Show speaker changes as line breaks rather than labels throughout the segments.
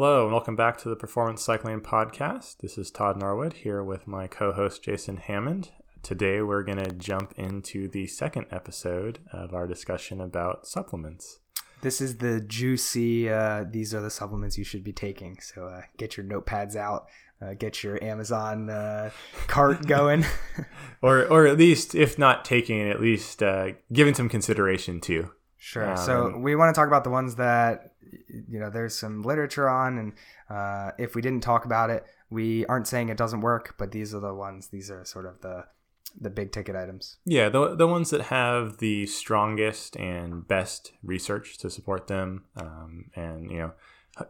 Hello, and welcome back to the Performance Cycling Podcast. This is Todd Norwood here with my co host Jason Hammond. Today, we're going to jump into the second episode of our discussion about supplements.
This is the juicy, uh, these are the supplements you should be taking. So uh, get your notepads out, uh, get your Amazon uh, cart going.
or, or at least, if not taking it, at least uh, giving some consideration to.
Sure. Um, so we want to talk about the ones that you know there's some literature on, and uh, if we didn't talk about it, we aren't saying it doesn't work, but these are the ones. These are sort of the the big ticket items.
Yeah, the the ones that have the strongest and best research to support them, um, and you know,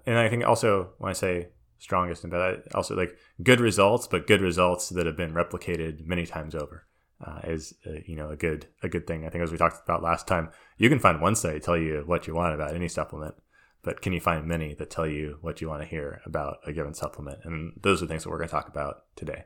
and I think also when I say strongest and best, I also like good results, but good results that have been replicated many times over uh, is uh, you know a good a good thing. I think as we talked about last time, you can find one study tell you what you want about any supplement, but can you find many that tell you what you want to hear about a given supplement? And those are things that we're going to talk about today.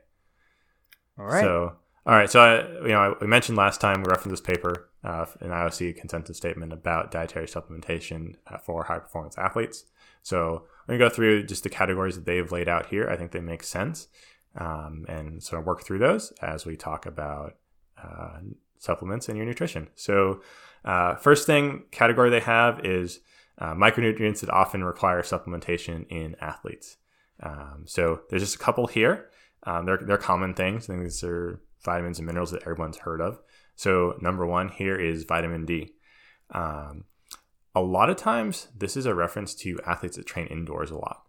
All right.
So all right. So I, you know we mentioned last time we referenced this paper, uh, an IOC consensus statement about dietary supplementation uh, for high performance athletes. So I'm going to go through just the categories that they've laid out here. I think they make sense. Um, and sort of work through those as we talk about uh, supplements and your nutrition. So, uh, first thing category they have is uh, micronutrients that often require supplementation in athletes. Um, so there's just a couple here. Um, they're, they're common things. I think these are vitamins and minerals that everyone's heard of. So number one here is vitamin D. Um, a lot of times, this is a reference to athletes that train indoors a lot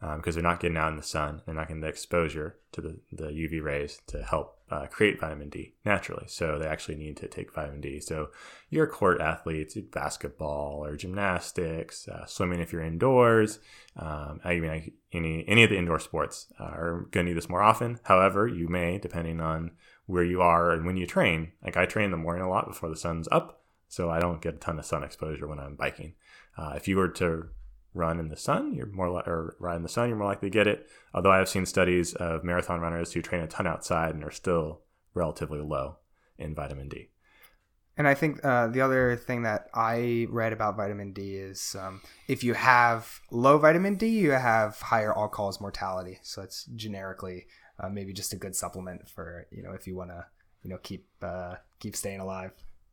because um, they're not getting out in the sun. They're not getting the exposure to the, the UV rays to help uh, create vitamin D naturally. So they actually need to take vitamin D. So your court athletes, basketball or gymnastics, uh, swimming if you're indoors, um, I mean any any of the indoor sports uh, are going to need this more often. However, you may, depending on where you are and when you train. Like I train in the morning a lot before the sun's up, so I don't get a ton of sun exposure when I'm biking. Uh, if you were to run in the sun, you're more li- or ride in the sun, you're more likely to get it. Although I have seen studies of marathon runners who train a ton outside and are still relatively low in vitamin D.
And I think uh, the other thing that I read about vitamin D is um, if you have low vitamin D, you have higher all cause mortality. So it's generically uh, maybe just a good supplement for you know if you want to you know keep uh, keep staying alive.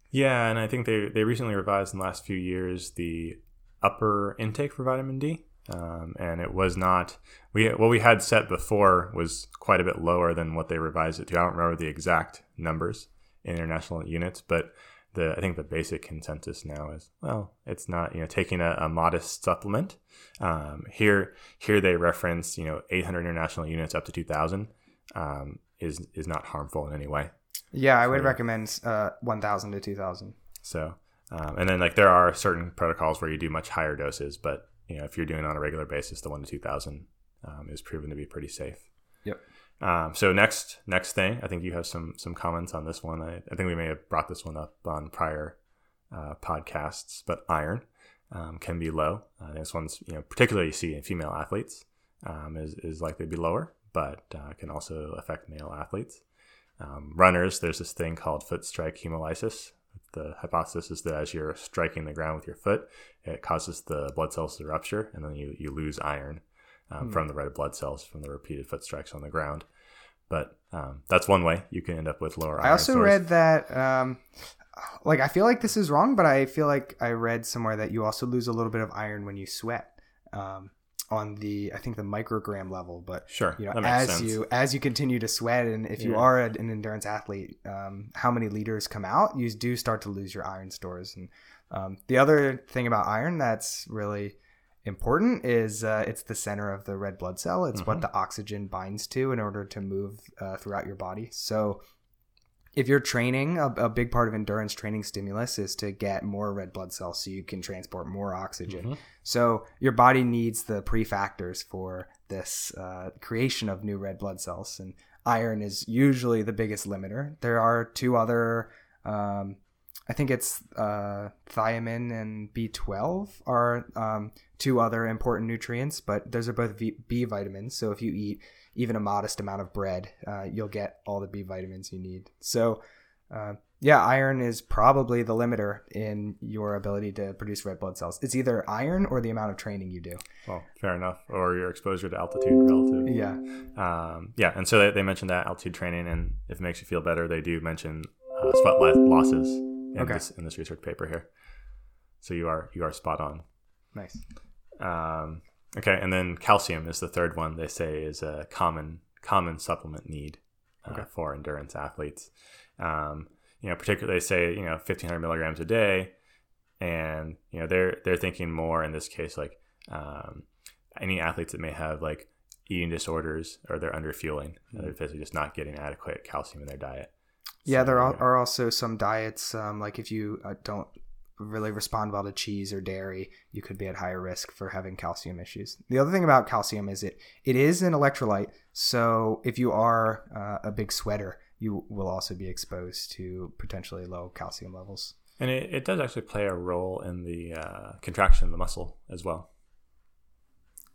Yeah, and I think they they recently revised in the last few years the upper intake for vitamin D. Um, and it was not we what we had set before was quite a bit lower than what they revised it to. I don't remember the exact numbers in international units, but the I think the basic consensus now is well, it's not you know taking a, a modest supplement. Um, here here they reference you know 800 international units up to 2,000 um, is is not harmful in any way.
Yeah, I would recommend uh, 1,000 to 2,000.
So um, and then like there are certain protocols where you do much higher doses, but you know if you're doing it on a regular basis, the one to two thousand um, is proven to be pretty safe.
Yep.
Um, so next next thing, I think you have some some comments on this one. I, I think we may have brought this one up on prior uh, podcasts, but iron um, can be low. Uh, this one's you know particularly you see in female athletes um, is is likely to be lower, but uh, can also affect male athletes. Um, runners, there's this thing called foot strike hemolysis, the hypothesis is that as you're striking the ground with your foot, it causes the blood cells to rupture, and then you, you lose iron um, hmm. from the red blood cells from the repeated foot strikes on the ground. But um, that's one way you can end up with lower.
I also read that, um, like, I feel like this is wrong, but I feel like I read somewhere that you also lose a little bit of iron when you sweat. On the I think the microgram level, but
sure,
you know, as sense. you as you continue to sweat, and if yeah. you are an endurance athlete, um, how many liters come out, you do start to lose your iron stores. And um, the other thing about iron that's really important is uh, it's the center of the red blood cell. It's mm-hmm. what the oxygen binds to in order to move uh, throughout your body. So if you're training, a, a, big part of endurance training stimulus is to get more red blood cells so you can transport more oxygen. Mm-hmm. So your body needs the prefactors for this uh, creation of new red blood cells, and iron is usually the biggest limiter. There are two other, um, I think it's uh, thiamine and B12 are um, two other important nutrients, but those are both v- B vitamins. So if you eat even a modest amount of bread, uh, you'll get all the B vitamins you need. So uh, yeah, iron is probably the limiter in your ability to produce red blood cells. It's either iron or the amount of training you do.
Well, fair enough. Or your exposure to altitude relative.
Yeah.
Um, yeah. And so they, they mentioned that altitude training, and if it makes you feel better, they do mention uh, sweat losses in
Okay.
this in this research paper here. So you are you are spot on.
Nice.
Um, okay, and then calcium is the third one. They say is a common common supplement need uh,
Okay.
for endurance athletes. Um, you know, particularly they say you know 1500 milligrams a day, and you know they're they're thinking more in this case like um, any athletes that may have like eating disorders or they're under fueling, they're basically just not getting adequate calcium in their diet.
Yeah,
So,
there are, are also some diets, um, like if you uh, don't really respond well to cheese or dairy, you could be at higher risk for having calcium issues. The other thing about calcium is it it is an electrolyte, so if you are uh, a big sweater, you will also be exposed to potentially low calcium levels.
And it, it does actually play a role in the uh, contraction of the muscle as well.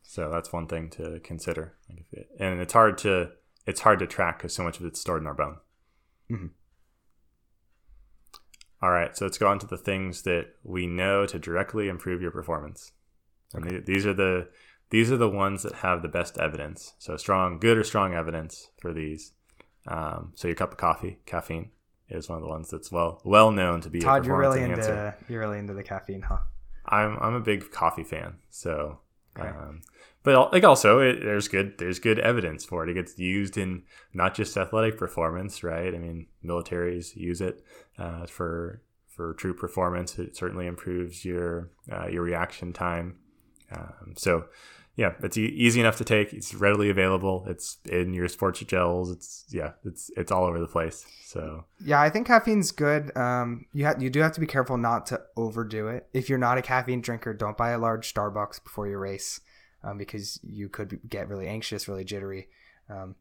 So that's one thing to consider. Like if it, and it's hard to it's hard to track because so much of it's stored in our bone.
Mhm.
All right, so let's go on to the things that we know to directly improve your performance. And the- these are the these are the ones that have the best evidence. So strong, good or strong evidence for these. Um, so your cup of coffee, caffeine, is one of the ones that's well well known to be a
Todd, you're really into you're really into the caffeine, huh?
I'm I'm a big coffee fan, so Um, but like also it, there's good there's good evidence for it. It gets used in not just athletic performance, right? I mean, militaries use it uh, for for true performance. It certainly improves your uh, your reaction time. Um, so yeah, it's e- easy enough to take. It's readily available. It's in your sports gels. It's yeah, it's it's all over the place. So
Yeah, I think caffeine's good. Um, you have you do have to be careful not to overdo it. If you're not a caffeine drinker, don't buy a large Starbucks before your race, um, because you could get really anxious, really jittery. Um,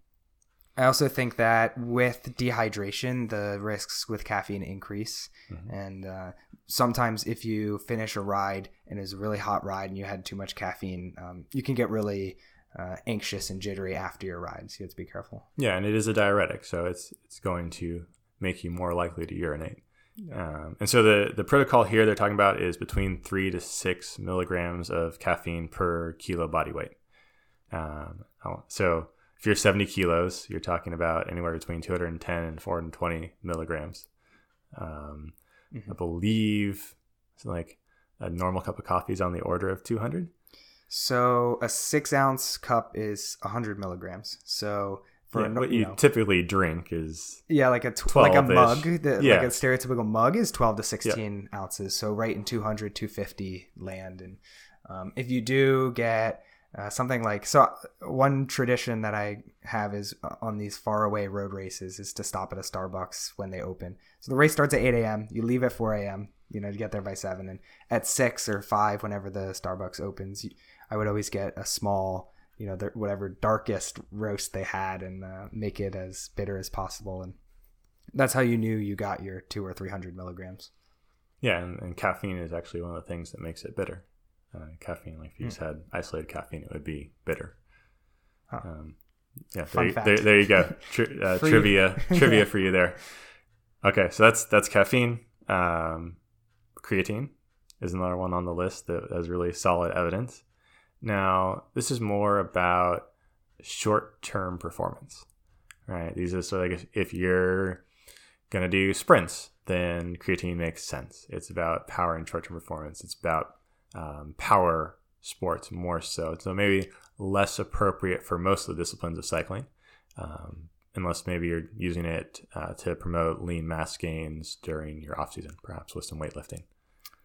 I also think that with dehydration, the risks with caffeine increase,
Mhm.
and uh, sometimes if you finish a ride and it's a really hot ride and you had too much caffeine, um, you can get really uh, anxious and jittery after your ride. So you have to be careful.
Yeah, and it is a diuretic, so it's it's going to make you more likely to urinate. Um, and so the the protocol here they're talking about is between three to six milligrams of caffeine per kilo body weight. Um, so if you're 70 kilos, you're talking about anywhere between 210 and 420 milligrams. Um, I
Mhm.
believe it's like a normal cup of coffee is on the order of 200.
So a six ounce cup is 100 milligrams. So for
Yeah,
a,
what
you
you
know,
typically drink is
yeah, like a tw- like a mug, the,
Yeah.
like a stereotypical mug is 12 to 16 ounces. So right in 200, 250 land. And um, if you do get uh, something like so, one tradition that I have is uh, on these faraway road races is to stop at a Starbucks when they open. So the race starts at 8 a.m. You leave at 4 a.m. You know to get there by seven, and at six or five, whenever the Starbucks opens, I would always get a small, you know, the, whatever darkest roast they had, and uh, make it as bitter as possible. And that's how you knew you got your two or three hundred milligrams.
Yeah, and, and caffeine is actually one of the things that makes it bitter. Uh, caffeine, like if you
Hmm.
just had isolated caffeine, it would be bitter.
Huh.
Um, yeah, there, there, there you go. Tri- uh, trivia, trivia for you there. Okay, so that's that's caffeine. Um, creatine is another one on the list that has really solid evidence. Now, this is more about short-term performance, right? These are so like if, if you're gonna do sprints, then creatine makes sense. It's about power and short-term performance. It's about um, power sports more so. So maybe less appropriate for most of the disciplines of cycling, um, unless maybe you're using it uh, to promote lean mass gains during your off season, perhaps with some weightlifting.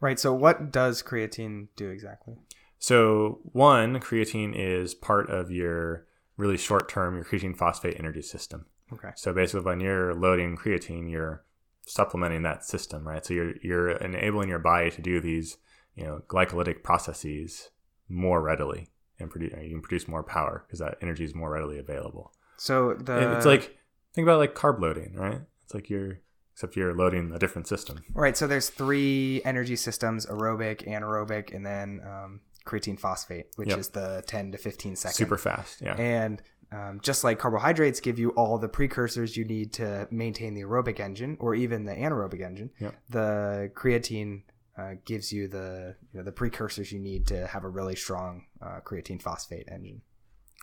Right. So what does creatine do exactly?
So one, creatine is part of your really short term, your creatine phosphate energy system.
Okay.
So basically, when you're loading creatine, you're supplementing that system, right? So you're you're enabling your body to do these, you know, glycolytic processes more readily and produce. You can produce more power because that energy is more readily available.
So the
it's like think about like carb loading, right? It's like you're except you're loading a different system.
Right. So there's three energy systems: aerobic, anaerobic, and then um, creatine phosphate, which
Yep.
is the 10 to 15 second.
Super fast, yeah.
And um, just like carbohydrates give you all the precursors you need to maintain the aerobic engine or even the anaerobic engine,
Yep.
the creatine uh, gives you the you know, the precursors you need to have a really strong uh, creatine phosphate engine.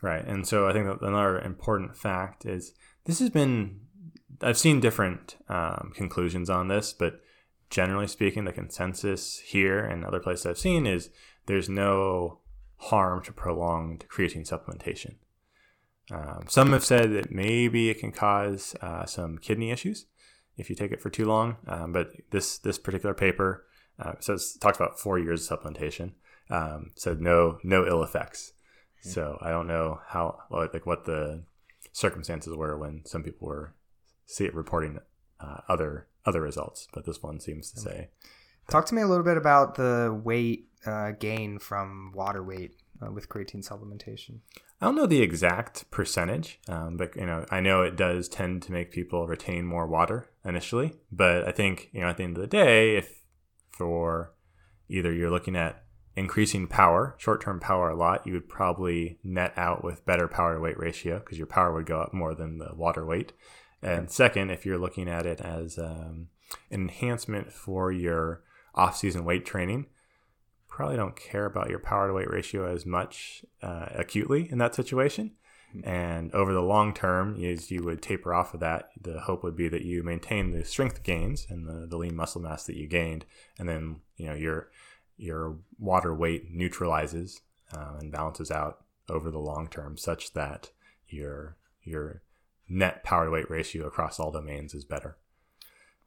Right. And so I think that another important fact is this has been, I've seen different um, conclusions on this, but generally speaking, the consensus here and other places I've seen is there's no harm to prolonged creatine supplementation. Um, some have said that maybe it can cause uh, some kidney issues if you take it for too long. Um, but this this particular paper uh, says talks about four years of supplementation. Um, said no no ill effects. So I don't know how like what the circumstances were when some people were see it reporting uh, other other results, but this one seems to say
Talk to me a little bit about the weight uh, gain from water weight uh, with creatine supplementation.
I don't know the exact percentage, um, but you know I know it does tend to make people retain more water initially. But I think you know at the end of the day, if for either you're looking at increasing power, short term power a lot, you would probably net out with better power to weight ratio because your power would go up more than the water weight. And second, if you're looking at it as um, an enhancement for your off season weight training, probably don't care about your power to weight ratio as much uh, acutely in that situation. And over the long term, as you would taper off of that, the hope would be that you maintain the strength gains and the, the lean muscle mass that you gained, and then you know your your water weight neutralizes uh, and balances out over the long term, such that your your net power to weight ratio across all domains is better.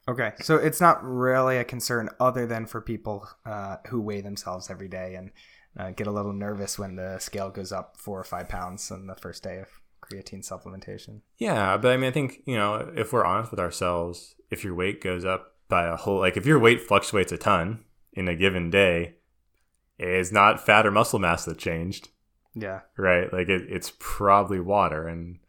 Okay, so it's not really a concern other than for people uh, who weigh themselves every day. And uh, get a little nervous when the scale goes up four or five pounds on the first day of creatine supplementation.
Yeah, but I mean, I think you know, if we're honest with ourselves, if your weight goes up by a whole, like if your weight fluctuates a ton in a given day, it's not fat or muscle mass that changed,
Yeah,
right? Like it, it's probably water, and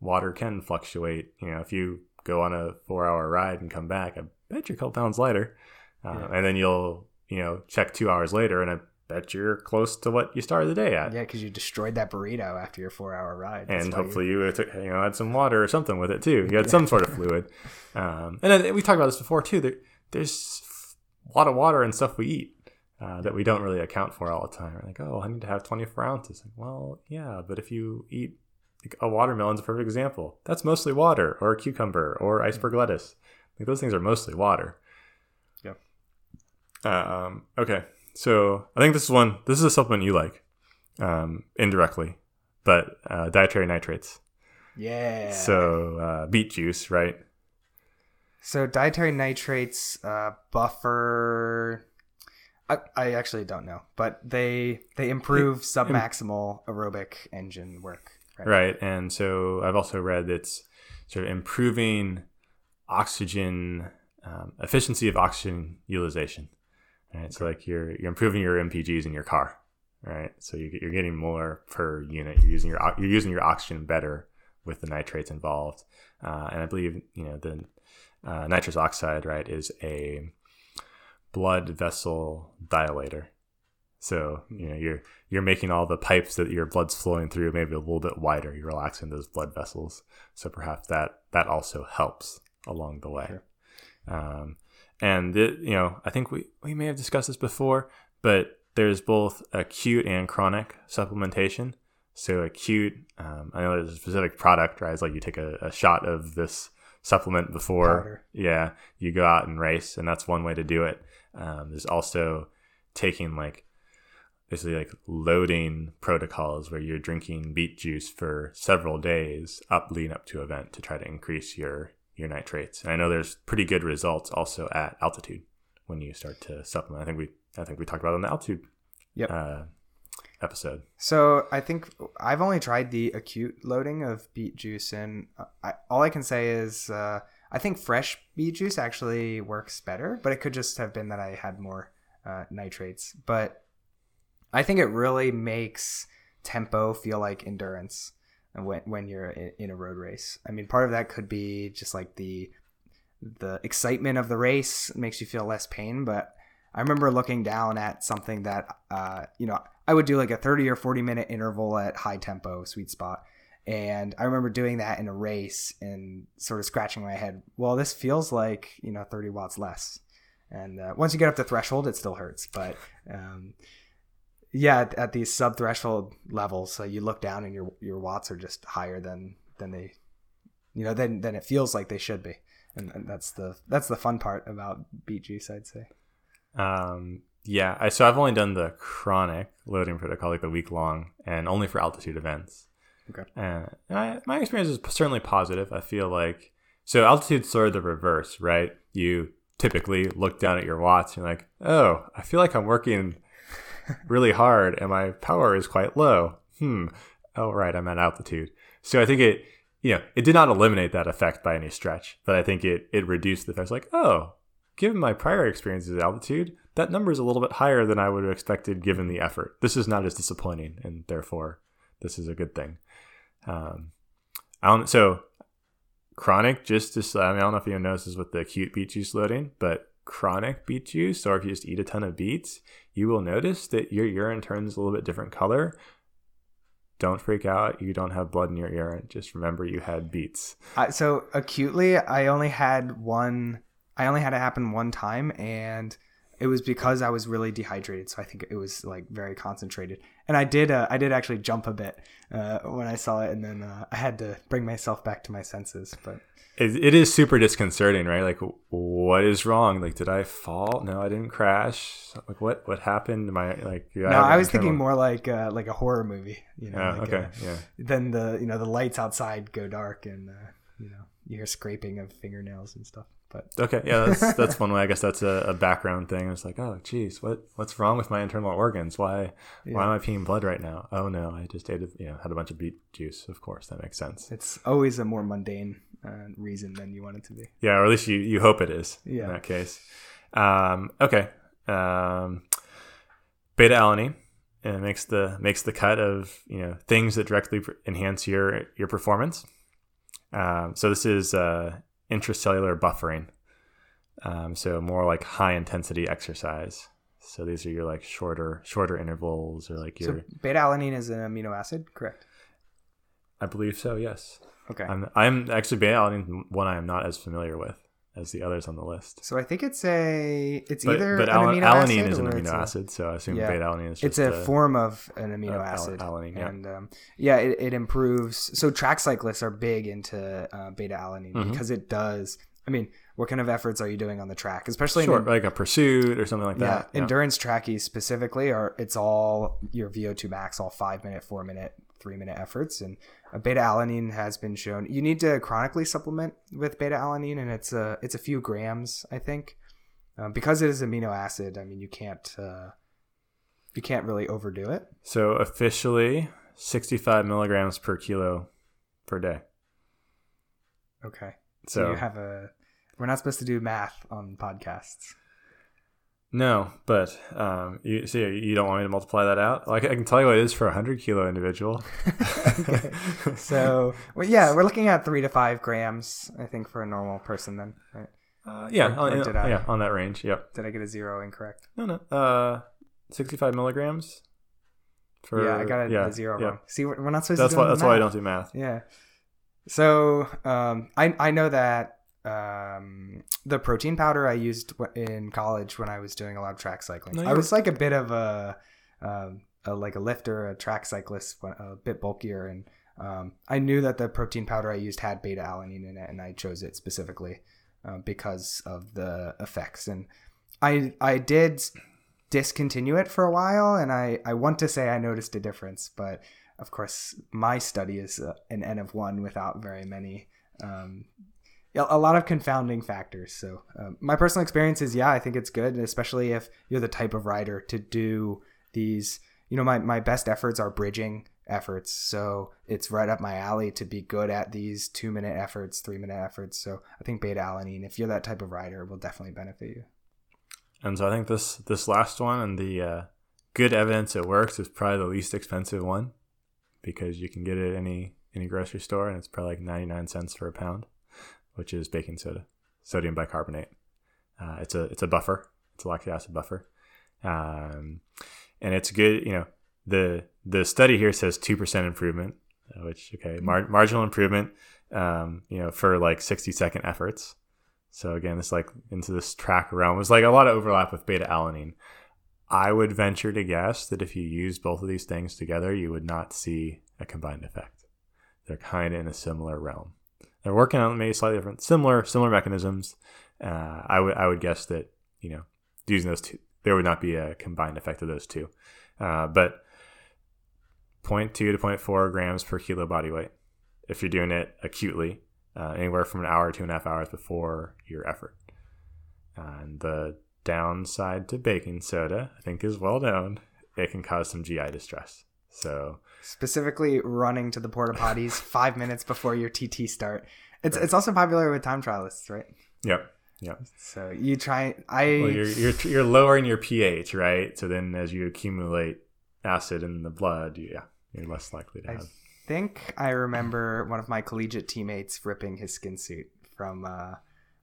water can fluctuate. You know, if you go on a four-hour ride and come back, I bet you're a couple pounds lighter, uh,
Yeah.
and then you'll you know check two hours later, and I bet you're close to what you started the day at.
yeah, because you destroyed that burrito after your four-hour ride, That's
and
you-
hopefully you, took, you know had some water or something with it too. You had some sort of fluid. Um, and we talked about this before too. There, there's a lot of water and stuff we eat uh, that we don't really account for all the time. We're like, oh, I need to have 24 ounces. Like, well, yeah, but if you eat like a watermelon's a perfect example. That's mostly water, or a cucumber, or iceberg lettuce. Like those things are mostly water.
Yep.
Um, okay, so I think this is one. This is a supplement you like, um, indirectly, but uh, dietary nitrates.
yeah.
So uh, beet juice, right?
So dietary nitrates uh, buffer. I, I actually don't know, but they they improve submaximal aerobic engine work. Right.
Right. And so I've also read it's sort of improving oxygen um, efficiency of oxygen utilization. Right. So like you're you're improving your MPGs in your car. Right. So you, you're getting more per unit. You're using your you're using your oxygen better with the nitrates involved. Uh, and I believe you know the uh, nitrous oxide right is a blood vessel dilator. So you know you're you're making all the pipes that your blood's flowing through maybe a little bit wider. You're relaxing those blood vessels, so perhaps that that also helps along the way.
Sure.
Um, and it, you know, I think we we may have discussed this before, but there's both acute and chronic supplementation. So acute, um, I know there's a specific product, right? It's like you take a, a shot of this supplement before,
Powder.
yeah, you go out and race, and that's one way to do it. Um, there's also taking like basically like loading protocols where you're drinking beet juice for several days up leading up to event to try to increase your your nitrates. And I know there's pretty good results also at altitude when you start to supplement. I think we I think we talked about it on the altitude
Yep.
uh, episode.
So I think I've only tried the acute loading of beet juice, and I, all I can say is uh, I think fresh beet juice actually works better, but it could just have been that I had more uh, nitrates. But I think it really makes tempo feel like endurance when when you're in, a road race. I mean, part of that could be just like the the excitement of the race makes you feel less pain, but I remember looking down at something that uh, you know I would do like a 30 or 40 minute interval at high tempo sweet spot And I remember doing that in a race and sort of scratching my head. Well, this feels like you know 30 watts less. And uh, once you get up the threshold, it still hurts. But um, yeah, at, at these sub threshold levels, so you look down and your your watts are just higher than than they, you know, then then it feels like they should be. And, and that's the that's the fun part about beet juice, I'd say.
Um, yeah, I, so I've only done the chronic loading protocol, like the week long, and only for altitude events.
Okay.
And I, my experience is certainly positive. I feel like so altitude's sort of the reverse, right? You typically look down at your watts, and you're like, oh, I feel like I'm working really hard, and my power is quite low. Hmm. Oh, right, I'm at altitude. So I think it, you know, it did not eliminate that effect by any stretch, but I think it it reduced the effect. Like, oh, given my prior experiences at altitude, that number is a little bit higher than I would have expected given the effort. This is not as disappointing, and therefore, this is a good thing. Um, I don't, so chronic, just to, I, mean, I don't know if you notice this with the acute beet juice loading, but chronic beet juice, or if you just eat a ton of beets, you will notice that your urine turns a little bit different color. Don't freak out. You don't have blood in your urine. Just remember you had beets.
Uh, so acutely, I only had one. I only had it happen one time, and it was because I was really dehydrated. So I think it was like very concentrated. And I did, uh, I did actually jump a bit uh, when I saw it, and then uh, I had to bring myself back to my senses. But
it, it is super disconcerting, right? Like, what is wrong? Like, did I fall? No, I didn't crash. Like, what what happened? I like?
No, I, I was thinking more like uh, like a horror movie. You know,
yeah,
like
okay, yeah.
Then the you know the lights outside go dark, and uh, you know you hear scraping of fingernails and stuff. But
okay, yeah, that's that's one way. I guess that's a, a background thing. It's like, oh, geez, what what's wrong with my internal organs? Why yeah. why am I peeing blood right now? Oh no, I just ate, a, you know, had a bunch of beet juice. Of course, that makes sense.
It's always a more mundane uh, reason than you want it to be.
Yeah, or at least you you hope it is.
Yeah.
In that case, um, okay. Um, beta alanine it makes the makes the cut of you know things that directly enhance your your performance. Um, so this is uh, intracellular buffering. Um, so more like high intensity exercise. So these are your like shorter shorter intervals or like your
so beta alanine is an amino acid, correct?
I believe so. Yes.
Okay.
I'm I'm actually beta alanine one I am not as familiar with as the others on the list.
So I think it's a it's
but,
either
but
an
al-
amino
alanine
acid
is an amino
a-
acid, so I assume
Yeah.
beta alanine is just
it's a
uh,
form of an amino
uh, al-
acid
alanine, yeah.
and um, yeah it, it improves so track cyclists are big into uh, beta alanine
Mhm.
because it does i mean what kind of efforts are you doing on the track especially
short,
in
like a pursuit or something like
yeah,
that. Yeah.
Endurance trackies specifically are it's all your vo2 max all five minute four minute three minute efforts and uh, beta alanine has been shown you need to chronically supplement with beta alanine and it's a it's a few grams i think um, because it is amino acid i mean you can't uh, you can't really overdo it
So officially, 65 milligrams per kilo per day.
Okay. So,
So
you have a. We're not supposed to do math on podcasts.
No, but um, you see, you don't want me to multiply that out. Like I can tell you what it is for a 100 kilo individual.
okay. So, well, yeah, we're looking at three to five grams, I think, for a normal person. Then, right?
Uh, yeah,
Or-
on,
I-
yeah, on that range. Yep.
Did I get a zero incorrect?
No, no. Uh, 65 milligrams. For,
yeah, I got a,
yeah,
a zero
yeah.
wrong. See, we're we're not supposed
That's
to. do
why. That's why I don't do math.
Yeah. So, um, I I know that um, the protein powder I used in college when I was doing a lot of track cycling.
No,
I was like a bit of a, um, a like a lifter, a track cyclist, a bit bulkier, and um, I knew that the protein powder I used had beta alanine in it, and I chose it specifically uh, because of the effects. And I I did discontinue it for a while, and I I want to say I noticed a difference, but of course, my study is uh, an N of one without very many, um, a lot of confounding factors. So, um, my personal experience is, yeah, I think it's good, especially if you're the type of rider to do these. You know, my, my best efforts are bridging efforts. So, it's right up my alley to be good at these two minute efforts, three minute efforts. So, I think beta alanine, if you're that type of rider, will definitely benefit you.
And so I think this this last one and the uh, good evidence it works is probably the least expensive one because you can get it at any any grocery store and it's probably like 99 cents for a pound, which is baking soda, sodium bicarbonate. Uh, it's a it's a buffer. It's a lactic acid buffer, um, and it's good. You know the the study here says two percent improvement which okay, mar- marginal improvement, um, you know, for like 60 second efforts. So again, it's like into this track realm was like a lot of overlap with beta alanine. I would venture to guess that if you use both of these things together, you would not see a combined effect. They're kind of in a similar realm. They're working on maybe slightly different, similar, similar mechanisms. Uh, I would, I would guess that you know, using those two, there would not be a combined effect of those two. Uh, but 0.2 to 0.4 grams per kilo body weight if you're doing it acutely, uh, anywhere from an hour to two and a half hours before your effort. And the downside to baking soda, I think, is well known. It can cause some GI distress. So
specifically running to the porta potties five minutes before your TT start. It's right. it's also popular with time trialists, right?
Yep. Yep.
So you try. I
well, you're, you're you're lowering your pH, right? So then, as you accumulate acid in the blood, you, yeah, you're less likely to have.
I think I remember one of my collegiate teammates ripping his skin suit from uh,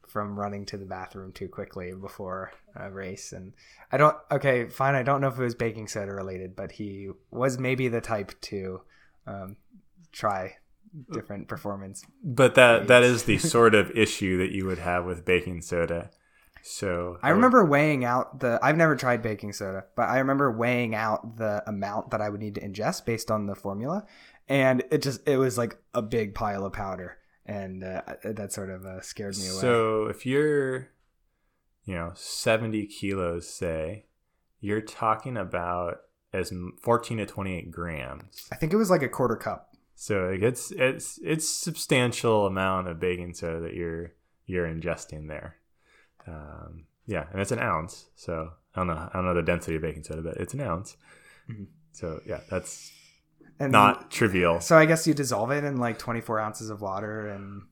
from running to the bathroom too quickly before a race, and I don't. Okay, fine. I don't know if it was baking soda related, but he was maybe the type to um, try different performance.
But that that is the sort of issue that you would have with baking soda. So
I, I remember would... weighing out the. I've never tried baking soda, but I remember weighing out the amount that I would need to ingest based on the formula, and it just it was like a big pile of powder, and uh, that sort of uh, scared me away.
So if you're, you know, seventy kilos, say, you're talking about as 14 to 28 grams.
I think it was like a quarter cup.
So it gets it's it's substantial amount of baking soda that you're you're ingesting there. Um, yeah, and it's an ounce. So I don't know I don't know the density of baking soda, but it's an ounce. Mm-hmm. So yeah, that's and not trivial.
So I guess you dissolve it in like 24 ounces of water and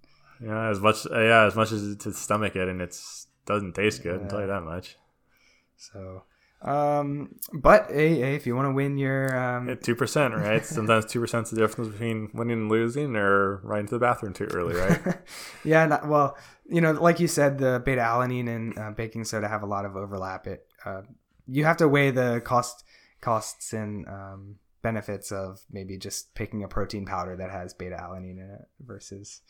yeah, as much yeah as much as to stomach it, and it's doesn't taste good. Yeah. I'll tell you that much.
So um, but hey, hey, if you want to win your um,
two percent, right? Sometimes two percent is the difference between winning and losing, or right into the bathroom too early, right?
yeah. Not, well, you know, like you said, the beta alanine and uh, baking soda have a lot of overlap. It uh, you have to weigh the cost costs and um, benefits of maybe just picking a protein powder that has beta alanine in it versus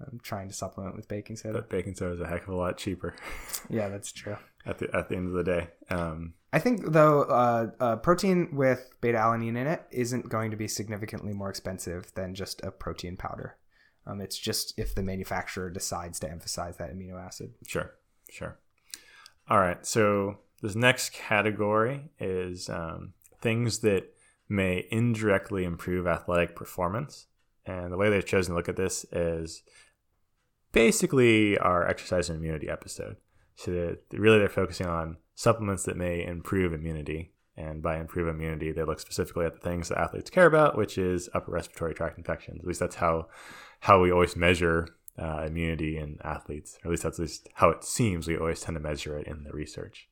um, trying to supplement with baking soda.
But baking soda is a heck of a lot cheaper.
yeah, that's true.
At the at the end of the day. Um,
I think though uh, uh, protein with beta alanine in it isn't going to be significantly more expensive than just a protein powder. Um, it's just if the manufacturer decides to emphasize that amino acid.
Sure, sure. All right. So this next category is um, things that may indirectly improve athletic performance, and the way they've chosen to look at this is basically our exercise and immunity episode. So really they're focusing on supplements that may improve immunity. And by improve immunity, they look specifically at the things that athletes care about, which is upper respiratory tract infections. At least that's how how we always measure uh, immunity in athletes. Or at least that's at least how it seems. We always tend to measure it in the research.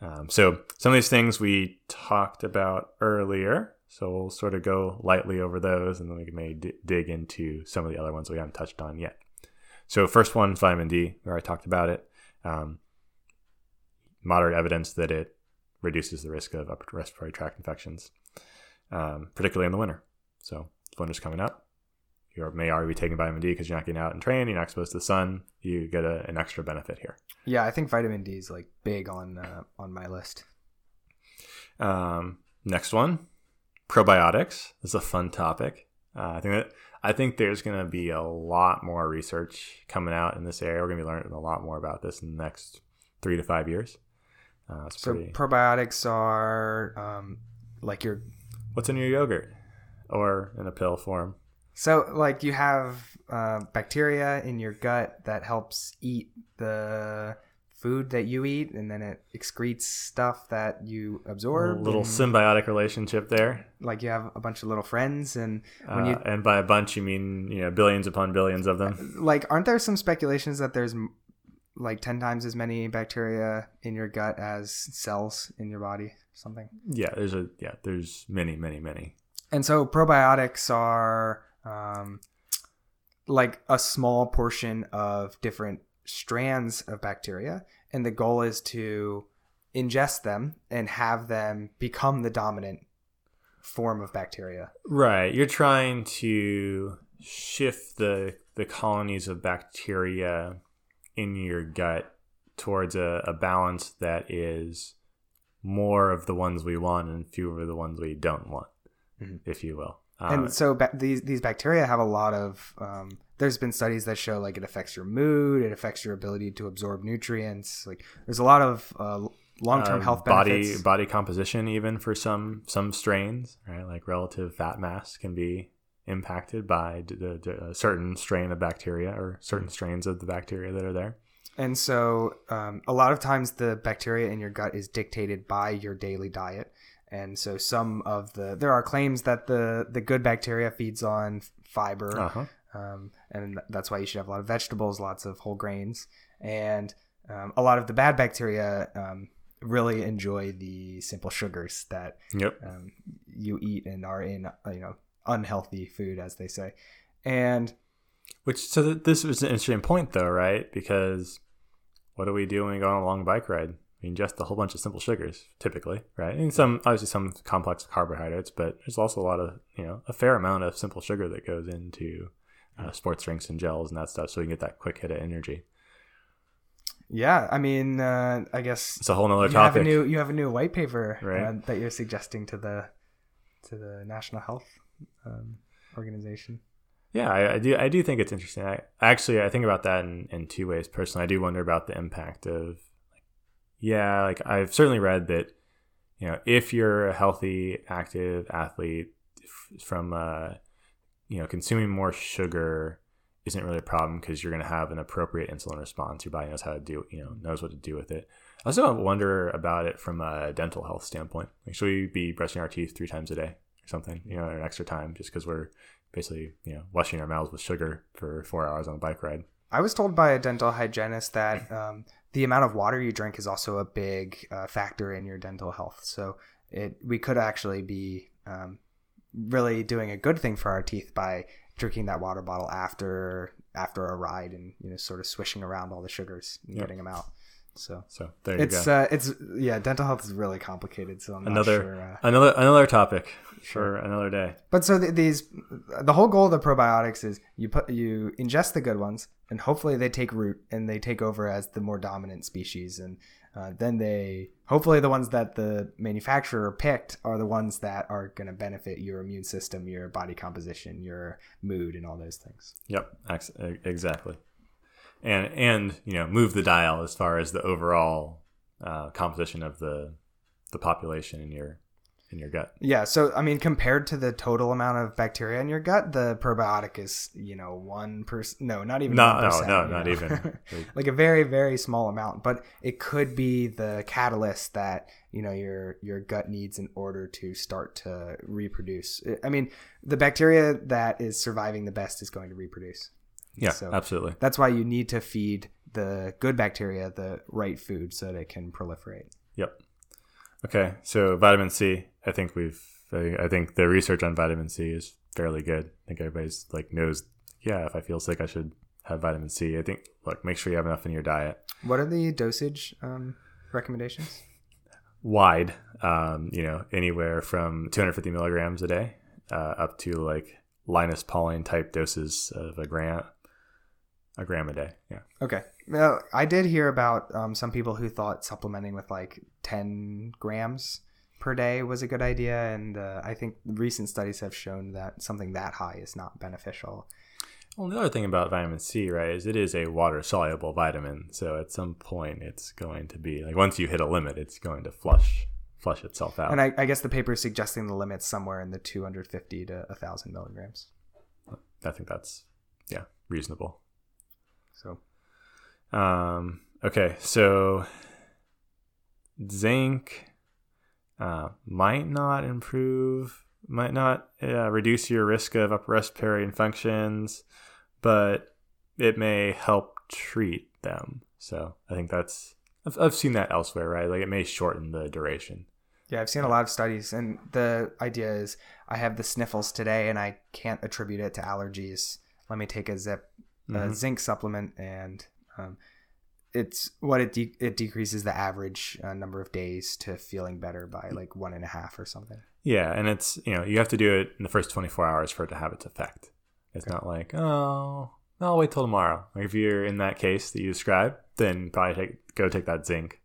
Um, so some of these things we talked about earlier. So we'll sort of go lightly over those, and then we may d- dig into some of the other ones we haven't touched on yet. So first one, vitamin D, where I talked about it. Um, moderate evidence that it reduces the risk of upper respiratory tract infections, um, particularly in the winter. So winter's coming up. You may already be taking vitamin D because you're not getting out and train, you're not exposed to the sun. You get a, an extra benefit here.
Yeah, I think vitamin D is like big on uh, on my list.
Um, next one, probiotics. This is a fun topic. Uh, I think that I think there's going to be a lot more research coming out in this area. We're going to be learning a lot more about this in the next three to five years.
Uh, so pretty... probiotics are um, like your
what's in your yogurt or in a pill form.
So like you have uh, bacteria in your gut that helps eat the food that you eat, and then it excretes stuff that you absorb.
A little symbiotic relationship there.
Like you have a bunch of little friends, and when
uh, you and by a bunch you mean you know billions upon billions of them.
Like, aren't there some speculations that there's like 10 times as many bacteria in your gut as cells in your body something
yeah there's a yeah there's many many many
and so probiotics are um, like a small portion of different strands of bacteria and the goal is to ingest them and have them become the dominant form of bacteria.
Right. You're trying to shift the the colonies of bacteria in your gut towards a, a balance that is more of the ones we want and fewer of the ones we don't want, mm-hmm. if you will.
Um, and so ba- these these bacteria have a lot of. Um, there's been studies that show like it affects your mood, it affects your ability to absorb nutrients. Like there's a lot of uh, long term uh, health
benefits. Body body composition, even for some some strains, right? Like relative fat mass can be impacted by a certain strain of bacteria or certain strains of the bacteria that are there.
And so, um, a lot of times, the bacteria in your gut is dictated by your daily diet. And so, some of the there are claims that the the good bacteria feeds on fiber, uh-huh. um, and that's why you should have a lot of vegetables, lots of whole grains, and um, a lot of the bad bacteria um, really enjoy the simple sugars that
yep.
Um, you eat and are in you know unhealthy food, as they say, and
which so this was an interesting point though, right? Because what do we do when we go on a long bike ride? We ingest a whole bunch of simple sugars, typically, right? And some obviously some complex carbohydrates, but there's also a lot of you know a fair amount of simple sugar that goes into uh, sports drinks and gels and that stuff, so we can get that quick hit of energy.
Yeah, I mean, uh, I guess
it's a whole nother
you
topic.
Have a new, you have a new white paper right? uh, that you're suggesting to the to the National Health um, Organization.
Yeah, I, I, do. I do think it's interesting. I actually I think about that in, in two ways. Personally, I do wonder about the impact of, yeah, like I've certainly read that, you know, if you're a healthy, active athlete, from uh, you know, consuming more sugar isn't really a problem because you're going to have an appropriate insulin response. Your body knows how to do, you know, knows what to do with it. I also wonder about it from a dental health standpoint. Like, should we be brushing our teeth three times a day or something, you know, an extra time just because we're basically you know washing our mouths with sugar for four hours on a bike ride.
I was told by a dental hygienist that um, the amount of water you drink is also a big uh, factor in your dental health. So it we could actually be um, really doing a good thing for our teeth by drinking that water bottle after after a ride and you know sort of swishing around all the sugars and yep. getting them out. So,
so there you
it's, go. Uh, it's yeah, dental health is really complicated. So I'm
another
sure, uh,
another another topic sure. for another day.
But so th- these the whole goal of the probiotics is you put you ingest the good ones, and hopefully they take root and they take over as the more dominant species, and uh, then they hopefully the ones that the manufacturer picked are the ones that are going to benefit your immune system, your body composition, your mood, and all those things.
Yep, exactly and and you know move the dial as far as the overall uh, composition of the the population in your in your gut.
Yeah, so I mean, compared to the total amount of bacteria in your gut, the probiotic is you know one percent. No, not even.
No, no, no, not know? even.
like a very very small amount, but it could be the catalyst that you know your your gut needs in order to start to reproduce. I mean, the bacteria that is surviving the best is going to reproduce.
Yeah, so absolutely.
That's why you need to feed the good bacteria the right food so that it can proliferate.
Yep. Okay, so vitamin C. I think we've. I think the research on vitamin C is fairly good. I think everybody's like knows. Yeah, if I feel sick, I should have vitamin C. I think look, make sure you have enough in your diet.
What are the dosage um, recommendations?
Wide, um, you know, anywhere from 250 milligrams a day uh, up to like Linus Pauling type doses of a gram a gram a day. Yeah.
Okay. Now, I did hear about um, some people who thought supplementing with like 10 grams per day was a good idea. And uh, I think recent studies have shown that something that high is not beneficial.
Well, the other thing about vitamin C, right, is it is a water soluble vitamin. So at some point, it's going to be like once you hit a limit, it's going to flush flush itself out.
And I, I guess the paper is suggesting the limit somewhere in the 250 to 1,000 milligrams.
I think that's yeah reasonable.
So,
um, okay, so zinc uh, might not improve, might not uh, reduce your risk of upper respiratory infections, but it may help treat them. So I think that's I've, I've seen that elsewhere, right? Like it may shorten the duration.
Yeah, I've seen a lot of studies, and the idea is I have the sniffles today, and I can't attribute it to allergies. Let me take a zip mm-hmm. zinc supplement, and um, it's what it de- it decreases the average uh, number of days to feeling better by like one and a half or something.
Yeah, and it's you know you have to do it in the first 24 hours for it to have its effect. It's not like oh I'll wait till tomorrow. Like if you're in that case that you described, then probably take go take that zinc,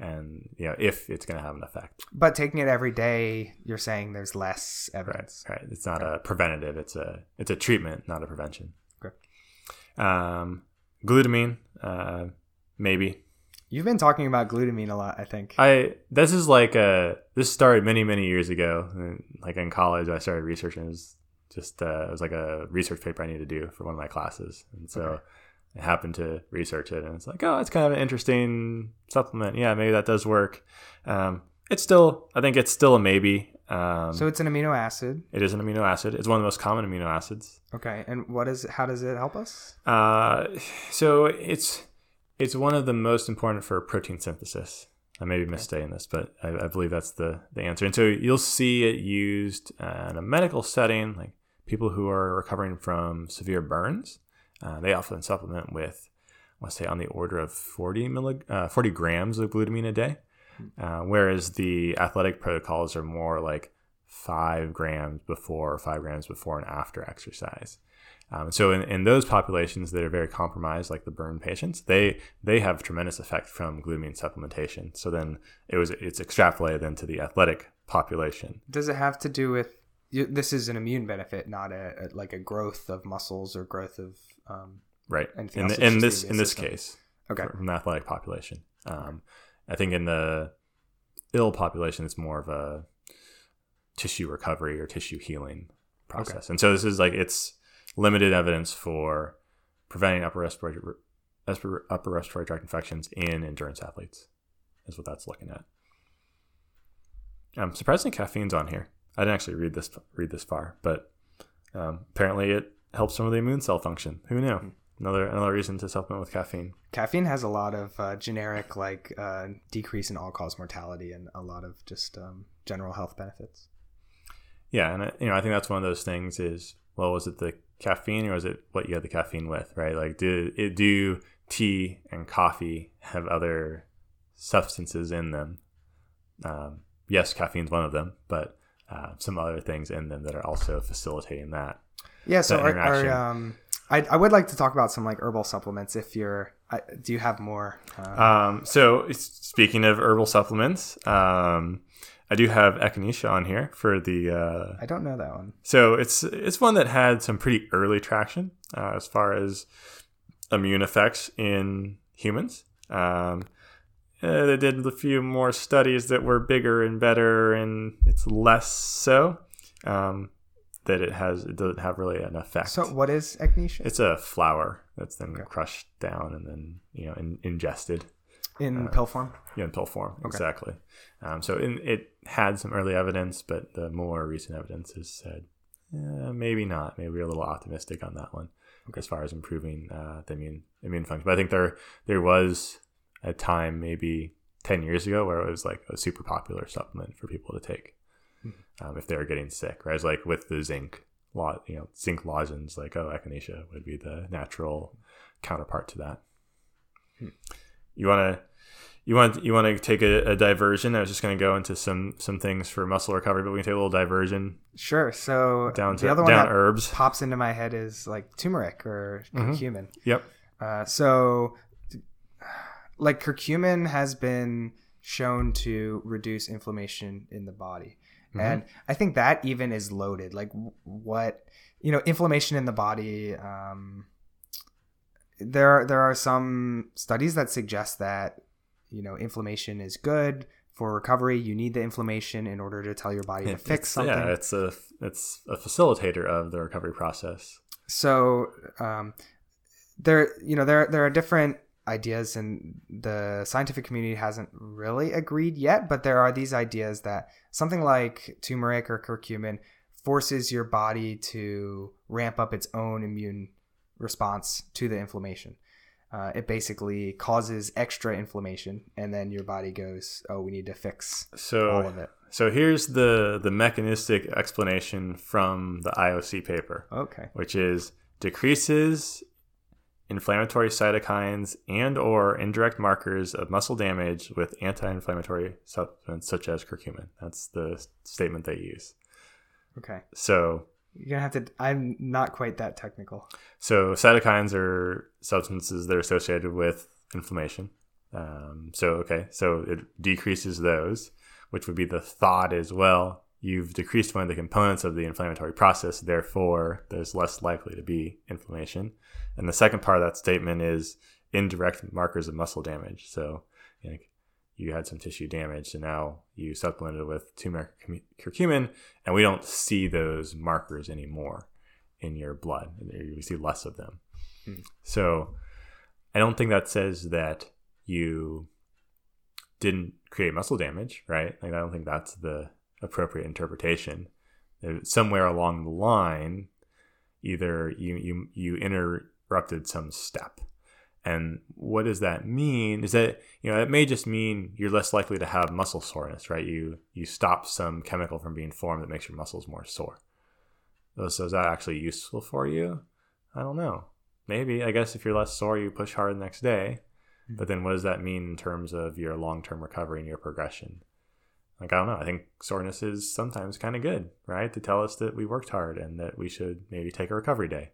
and you know if it's going to have an effect.
But taking it every day, you're saying there's less evidence.
Right, right. It's not a preventative. It's a it's a treatment, not a prevention. Um, glutamine, uh, maybe.
You've been talking about glutamine a lot, I think.
I this is like a this started many many years ago. Like in college, I started researching. It was just uh, it was like a research paper I needed to do for one of my classes, and so
Okay.
I happened to research it, and it's like, oh, it's kind of an interesting supplement. Yeah, maybe that does work. Um, it's still, I think it's still a maybe. Um,
so it's an amino acid.
it is an amino acid. It's one of the most common amino acids.
Okay. And what is how does it help us?
Uh, so it's it's one of the most important for protein synthesis. I may be misstating this, but I, I believe that's the, the answer. And so you'll see it used uh, in a medical setting, like people who are recovering from severe burns. Uh, they often supplement with, let's say, on the order of 40, millig- uh, 40 grams of glutamine a day, uh, whereas the athletic protocols are more like five grams before, five grams before and after exercise. Um, so in, in those populations that are very compromised, like the burn patients, they they have tremendous effect from glutamine supplementation. So then it was it's extrapolated into the athletic population.
Does it have to do with this is an immune benefit, not a, a like a growth of muscles or growth of um,
Right. In, the, in this in
immune
this case,
okay.
from the athletic population. Um, I think in the ill population, it's more of a tissue recovery or tissue healing process. And so this is like it's limited evidence for preventing upper respiratory upper respiratory tract infections in endurance athletes. Is what that's looking at. Um, surprisingly, caffeine's on here. I didn't actually read this read this far, but um, apparently it helps some of the immune cell function. Who knew? Another another reason to supplement with caffeine.
Caffeine has a lot of uh, generic like uh, decrease in all cause mortality and a lot of just um, general health benefits.
Yeah, and you know, I think that's one of those things. Is well, was it the caffeine or was it what you had the caffeine with? Right? Like, do it do tea and coffee have other substances in them? Um, yes, caffeine's one of them, but uh, some other things in them that are also facilitating that.
Yeah, so
That interaction.
are, um, I, I would like to talk about some like herbal supplements. If you're, I, do you have more? Uh,
Um, so, speaking of herbal supplements, um, I do have echinacea on here for the. Uh,
I don't know that one.
So it's it's one that had some pretty early traction uh, as far as immune effects in humans. Um, uh, they did a few more studies that were bigger and better, and it's less so um, that it has it doesn't have really an effect.
So what is echinacea
it's a flower that's then
Okay.
crushed down and then you know in, ingested
in pill form?
yeah, in pill form exactly. Um, so in, it had some early evidence, but the more recent evidence has said eh, maybe not. Maybe we're a little optimistic on that one as far as improving uh, the immune immune function. But I think there there was a time maybe ten years ago where it was like a super popular supplement for people to take um, if they were getting sick. Right, like with the zinc. Lo- you know, zinc lozenge, like oh, echinacea would be the natural counterpart to that. You want to you want you want to take a, a diversion. I was just going to go into some some things for muscle recovery, but we can take a little diversion
Sure. So
down to
the other one that
herbs.
pops into my head is like turmeric or
Mm-hmm.
curcumin.
Yep.
Uh, so, like curcumin has been shown to reduce inflammation in the body,
Mm-hmm.
and I think that even is loaded. Like what you know, inflammation in the body. Um, there, there are some studies that suggest that you know inflammation is good for recovery. You need the inflammation in order to tell your body to fix something.
Yeah, it's a it's a facilitator of the recovery process.
so um, there you know there there are different ideas and the scientific community hasn't really agreed yet but there are these ideas that something like turmeric or curcumin forces your body to ramp up its own immune response to the inflammation. Uh, it basically causes extra inflammation and then your body goes oh we need to fix all
So
of it.
so here's the the mechanistic explanation from the IOC paper,
okay.
which is decreases inflammatory cytokines and or indirect markers of muscle damage with anti-inflammatory supplements such as curcumin. That's the statement they use.
Okay.
So
you're gonna have to. I'm not quite that technical.
So cytokines are substances that are associated with inflammation. Um, so okay, so it decreases those, which would be the thought as well. You've decreased one of the components of the inflammatory process, therefore there's less likely to be inflammation. And the second part of that statement is indirect markers of muscle damage. So you, know, you had some tissue damage, so now you supplemented with turmeric curcumin, and we don't see those markers anymore in your blood. You see less of them. Hmm. So I don't think that says that you didn't create muscle damage, right? Like I don't think that's the appropriate interpretation. Somewhere along the line, either you you you interrupted some step. And what does that mean? Is that you know it may just mean you're less likely to have muscle soreness, right? You you stop some chemical from being formed that makes your muscles more sore. So is that actually useful for you? I don't know. Maybe I guess if you're less sore, you push hard the next day. Hmm. But then what does that mean in terms of your long term recovery and your progression? Like, I don't know. I think soreness is sometimes kind of good, right? To tell us that we worked hard and that we should maybe take a recovery day.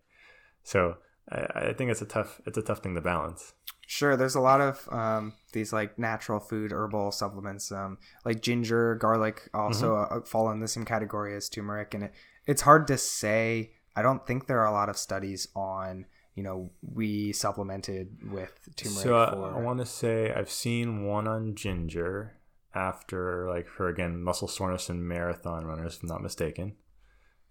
So I, I think it's a tough, it's a tough thing to balance.
Sure, there's a lot of um, these like natural food herbal supplements, um, like ginger, garlic, also mm-hmm. uh, fall in the same category as turmeric, and it, it's hard to say. I don't think there are a lot of studies on you know we supplemented with turmeric.
So uh, for... I want to say I've seen one on ginger after like for again muscle soreness and marathon runners, if I'm not mistaken,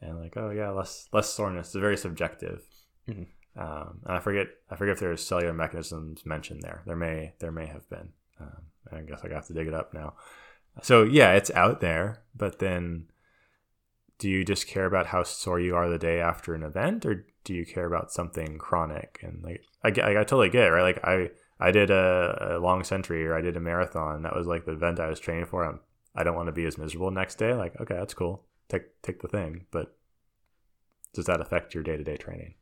and like oh yeah less less soreness. It's very subjective. Mm-hmm. Um, and I forget I forget if there's cellular mechanisms mentioned there. There may there may have been. Um, I guess I have to dig it up now. So yeah, it's out there, but then do you just care about how sore you are the day after an event, or do you care about something chronic? And like I, I, I totally get it, right? Like I I did a, a, long century or I did a marathon. That was like the event I was training for. I'm, I don't want to be as miserable next day. Like, okay, that's cool. Take take the thing, but does that affect your day to day training?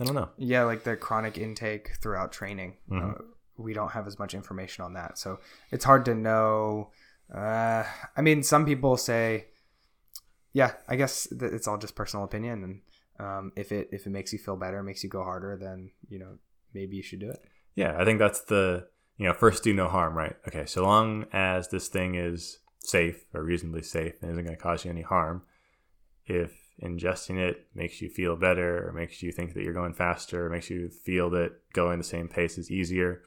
I don't know.
Yeah, like the chronic intake throughout training. Mm-hmm. Uh, we don't have as much information on that, so it's hard to know. Uh, I mean, some people say, yeah, I guess it's all just personal opinion, and um, if it if it makes you feel better, makes you go harder, then you know maybe you should do it.
Yeah, I think that's the you know first do no harm, right? Okay, so long as this thing is safe or reasonably safe and isn't going to cause you any harm, if ingesting it makes you feel better or makes you think that you're going faster or makes you feel that going the same pace is easier,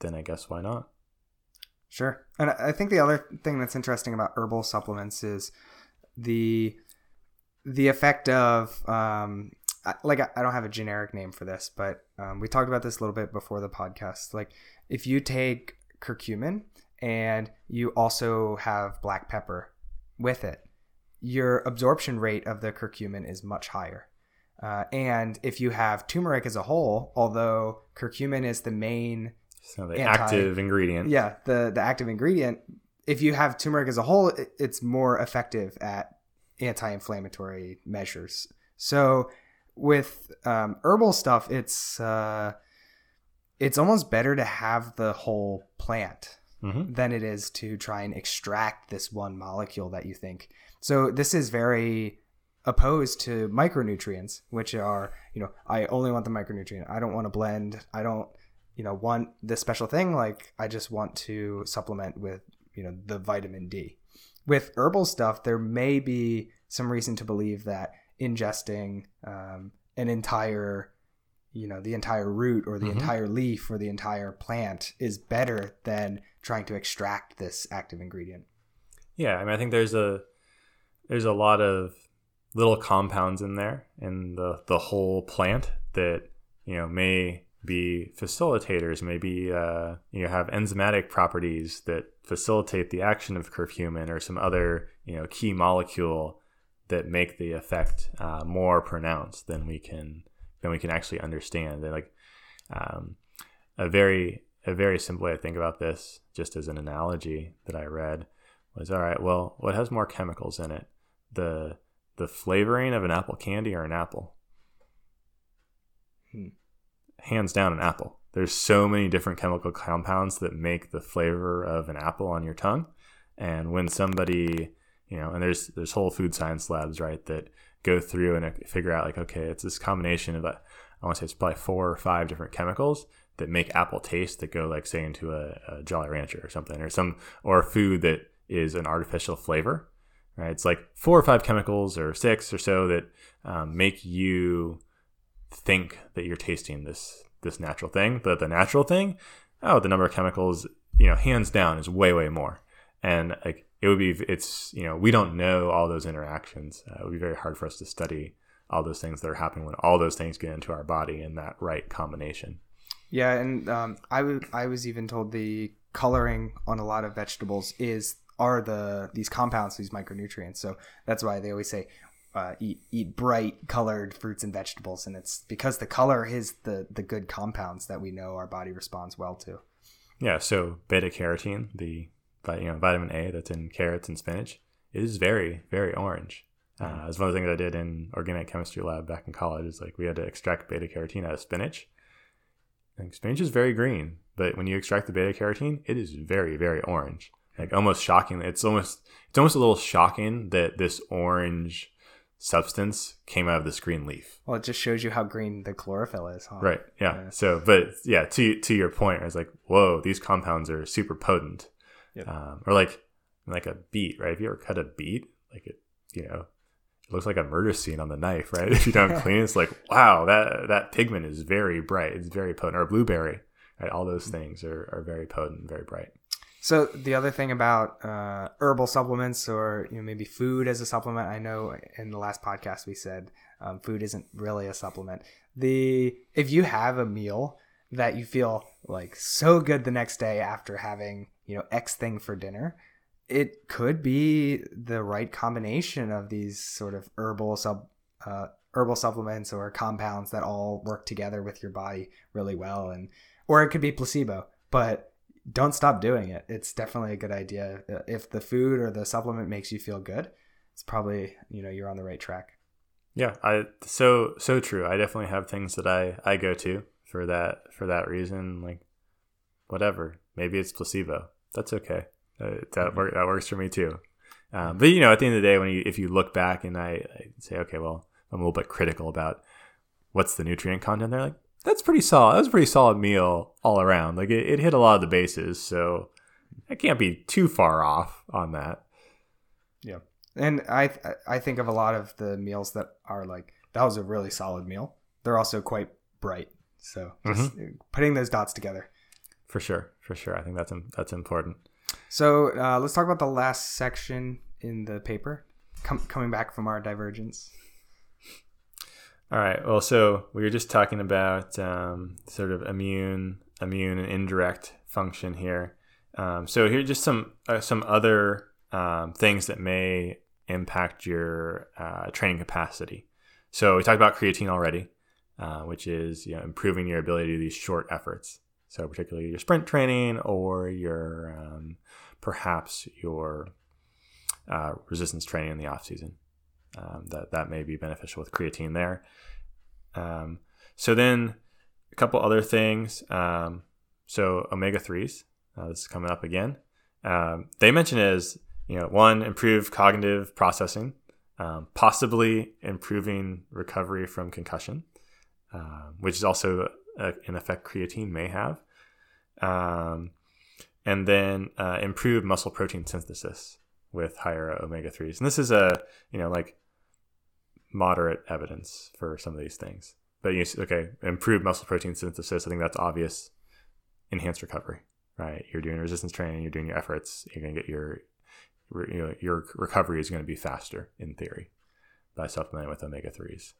then I guess why not?
Sure. And I think the other thing that's interesting about herbal supplements is the the effect of um, like I don't have a generic name for this, but um, we talked about this a little bit before the podcast. Like if you take curcumin and you also have black pepper with it, your absorption rate of the curcumin is much higher. Uh, and if you have turmeric as a whole, although curcumin is the main
so the anti, active ingredient,
yeah, the the active ingredient. If you have turmeric as a whole, it, it's more effective at anti-inflammatory measures. So with um, herbal stuff, it's uh, it's almost better to have the whole plant mm-hmm. than it is to try and extract this one molecule that you think. So this is very opposed to micronutrients, which are you know I only want the micronutrient. I don't want to blend. I don't you know want this special thing. Like I just want to supplement with you know the vitamin D. With herbal stuff, there may be some reason to believe that ingesting um, an entire you know the entire root or the mm-hmm. entire leaf or the entire plant is better than trying to extract this active ingredient
yeah i mean i think there's a there's a lot of little compounds in there in the the whole plant that you know may be facilitators maybe uh, you know have enzymatic properties that facilitate the action of curcumin or some other you know key molecule that make the effect uh, more pronounced than we can than we can actually understand. They're like um, a very a very simple way to think about this, just as an analogy that I read, was all right. Well, what has more chemicals in it, the the flavoring of an apple candy or an apple?
Hmm.
hands down an apple. There's so many different chemical compounds that make the flavor of an apple on your tongue. And when somebody, you know, and there's there's whole food science labs, right, that go through and figure out like, okay, it's this combination of, I want to say it's probably four or five different chemicals that make apple taste that go like say into a, a Jolly Rancher or something, or some or food that is an artificial flavor. Right? It's like four or five chemicals or six or so that um, make you think that you're tasting this this natural thing, but the natural thing, oh, the number of chemicals, you know, hands down is way way more. And like it would be, it's you know, we don't know all those interactions. Uh, it would be very hard for us to study all those things that are happening when all those things get into our body in that right combination.
Yeah, and um, I, w- I was even told the coloring on a lot of vegetables is are the these compounds, these micronutrients. So that's why they always say uh, eat eat bright colored fruits and vegetables, and it's because the color is the the good compounds that we know our body responds well to.
Yeah. So beta carotene, the you know vitamin A that's in carrots and spinach, is very very orange. Uh, it's one of the things I did in organic chemistry lab back in college. Is like we had to extract beta carotene out of spinach. And spinach is very green, but when you extract the beta carotene, it is very very orange like almost shocking. It's almost it's almost a little shocking that this orange substance came out of this green leaf.
Well, it just shows you how green the chlorophyll is, huh?
Right. Yeah. yeah. So, but yeah, to to your point, I was like, whoa, these compounds are super potent. Yep. Um, or like like a beet, right? If you ever cut a beet, like it, you know, it looks like a murder scene on the knife, right? If you don't clean, it's like, wow, that that pigment is very bright. It's very potent. Or a blueberry, right? All those things are, are very potent, very bright.
So the other thing about uh, herbal supplements, or you know maybe food as a supplement, I know in the last podcast we said um, food isn't really a supplement. The if you have a meal that you feel like so good the next day after having you know X thing for dinner, it could be the right combination of these sort of herbal sub uh, herbal supplements or compounds that all work together with your body really well, and or it could be placebo, but don't stop doing it. It's definitely a good idea. If the food or the supplement makes you feel good, it's probably you know you're on the right track.
Yeah, I so so true. I definitely have things that I I go to for that for that reason. Like whatever, maybe it's placebo. That's okay. Uh, that work, that works for me too. Um, but you know, at the end of the day, when you if you look back and I, I say, okay, well, I'm a little bit critical about what's the nutrient content there. Like that's pretty solid. That was a pretty solid meal all around. Like it, it hit a lot of the bases, so I can't be too far off on that.
Yeah, and I I think of a lot of the meals that are like that was a really solid meal. They're also quite bright, so just mm-hmm. putting those dots together.
For sure, for sure. I think that's that's important.
So uh, let's talk about the last section in the paper, Com- coming back from our divergence.
All right. Well, so we were just talking about um, sort of immune, immune and indirect function here. Um, so here, are just some uh, some other um, things that may impact your uh, training capacity. So we talked about creatine already, uh, which is you know, improving your ability to do these short efforts. So particularly your sprint training or your um, perhaps your uh, resistance training in the off season um, that that may be beneficial with creatine there. Um, so then a couple other things. Um, so omega threes, uh, this is coming up again. Um, they mention as you know one improve cognitive processing, um, possibly improving recovery from concussion, uh, which is also a, an effect creatine may have. Um, and then uh, improve muscle protein synthesis with higher omega 3s. And this is a, you know, like moderate evidence for some of these things. But you okay, improve muscle protein synthesis. I think that's obvious. Enhanced recovery, right? You're doing resistance training. You're doing your efforts. You're gonna get your you know your recovery is going to be faster in theory by supplementing with omega 3s.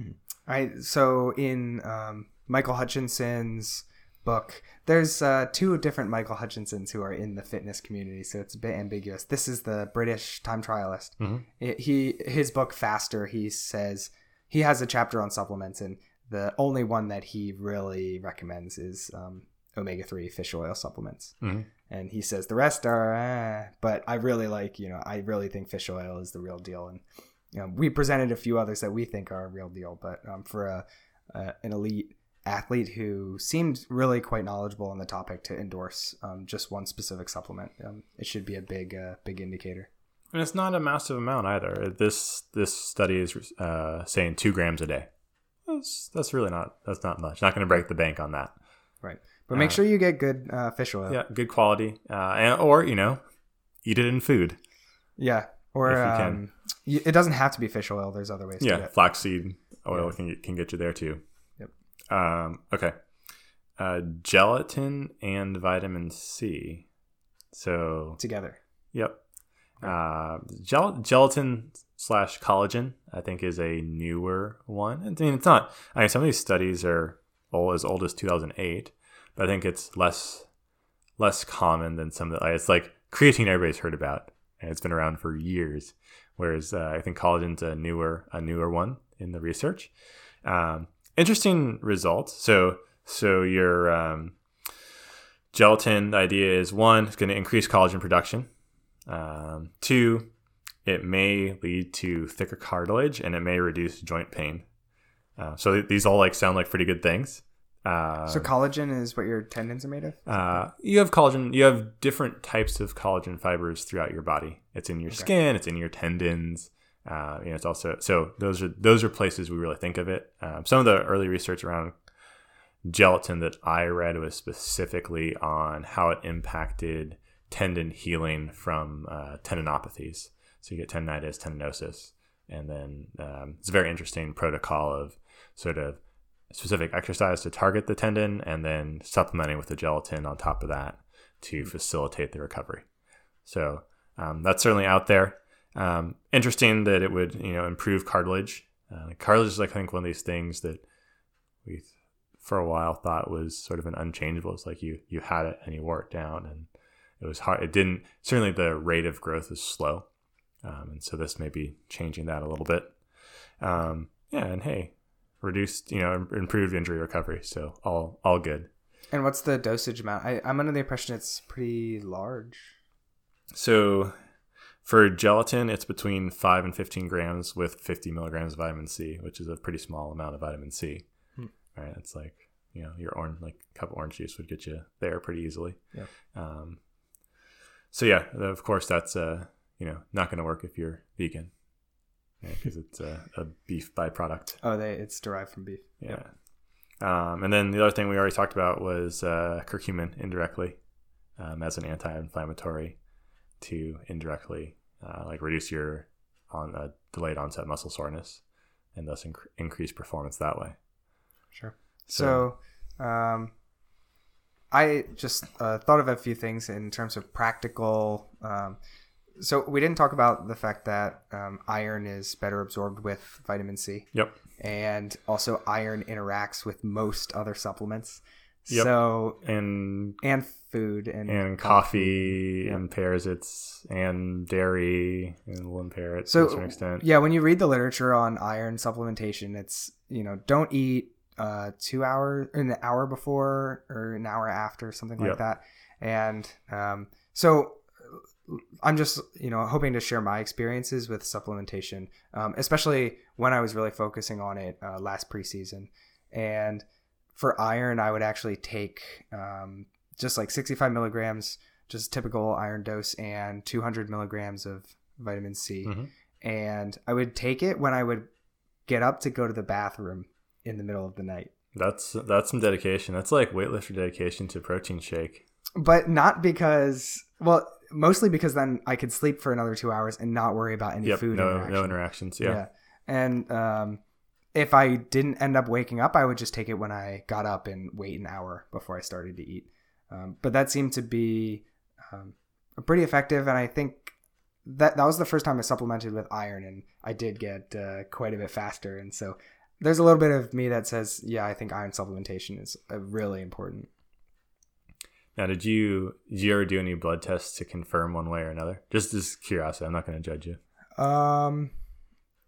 Mm-hmm. Right. So in um, Michael Hutchinson's book. There's uh, two different Michael Hutchinsons who are in the fitness community, so it's a bit ambiguous. This is the British time trialist. Mm-hmm. It, he his book Faster. He says he has a chapter on supplements, and the only one that he really recommends is um, omega three fish oil supplements. Mm-hmm. And he says the rest are, eh, but I really like you know I really think fish oil is the real deal, and you know, we presented a few others that we think are a real deal, but um, for a, an elite athlete who seemed really quite knowledgeable on the topic to endorse um, just one specific supplement. Um, it should be a big, uh, big indicator.
And it's not a massive amount either. This this study is uh, saying two grams a day. That's that's really not that's not much. Not going to break the bank on that.
Right, but make uh, sure you get good uh, fish oil.
Yeah, good quality, uh, and, or you know, eat it in food.
Yeah, or um, it doesn't have to be fish oil. There's other ways. To do it.
Yeah, flaxseed oil yeah. can get, can get you there too.
Yep.
Um, okay. Uh, gelatin and vitamin C. So
together.
Yep. Uh, gel- gelatin slash collagen, I think, is a newer one. I mean, it's not. I mean, some of these studies are old, as old as 2008, but I think it's less less common than some of the. It's like creatine everybody's heard about, and it's been around for years. Whereas uh, I think collagen's a newer a newer one in the research. Um, interesting results. So so your um, gelatin idea is one, it's going to increase collagen production. Um, two, it may lead to thicker cartilage and it may reduce joint pain. Uh, so th- these all like sound like pretty good things.
Uh, so collagen is what your tendons are made of.
Uh, you have collagen. You have different types of collagen fibers throughout your body. It's in your okay. skin. It's in your tendons. Uh, you know, it's also so those are those are places we really think of it. Um, some of the early research around gelatin that I read was specifically on how it impacted tendon healing from uh, tendinopathies. So you get tendinitis, tendinosis, and then um, it's a very interesting protocol of sort of specific exercise to target the tendon, and then supplementing with the gelatin on top of that to facilitate the recovery. So um, that's certainly out there. Um, interesting that it would you know improve cartilage. Uh, cartilage is like I think one of these things that we for a while thought was sort of an unchangeable. It's like you you had it and you wore it down, and it was hard. It didn't certainly the rate of growth is slow, um, and so this may be changing that a little bit. Um, yeah, and hey, reduced you know improved injury recovery, so all all good.
And what's the dosage amount? I, I'm under the impression it's pretty large.
So for gelatin, it's between 5 and 15 grams with 50 milligrams of vitamin C, which is a pretty small amount of vitamin C. Hmm. Right? It's like, you know, your orange, like a cup of orange juice would get you there pretty easily.
Yeah.
Um, so, yeah, of course, that's, uh, you know, not going to work if you're vegan because yeah, it's a, a, beef byproduct.
Oh, they it's derived from beef.
Yeah. Yep. Um, and then the other thing we already talked about was uh, curcumin indirectly um, as an anti-inflammatory to indirectly uh, like reduce your on uh, delayed onset muscle soreness and thus inc- increase performance that way.
Sure. So, so um, I just uh, thought of a few things in terms of practical. Um, so we didn't talk about the fact that um, iron is better absorbed with vitamin C.
Yep.
And also, iron interacts with most other supplements.
Yep.
So
and
and food and
and coffee, coffee impairs its and dairy and will impair it
so,
to some extent.
Yeah, when you read the literature on iron supplementation, it's you know don't eat uh, two hours an hour before or an hour after something like yep. that, and um, so I'm just you know hoping to share my experiences with supplementation, um, especially when I was really focusing on it uh, last preseason, and for iron, I would actually take um, just like 65 milligrams, just typical iron dose, and 200 milligrams of vitamin C. Mm-hmm. And I would take it when I would get up to go to the bathroom in the middle of the night.
That's that's some dedication. That's like weightlifter dedication to protein shake.
But not because well, mostly because then I could sleep for another two hours and not worry about any
yep,
food.
No, interaction. no interactions. Yeah. yeah.
And um, if I didn't end up waking up, I would just take it when I got up and wait an hour before I started to eat. Um, but that seemed to be um, pretty effective, and I think that that was the first time I supplemented with iron, and I did get uh, quite a bit faster. And so there's a little bit of me that says, yeah, I think iron supplementation is uh, really important.
Now, did you did you ever do any blood tests to confirm one way or another? Just as curiosity, I'm not going to judge you.
Um,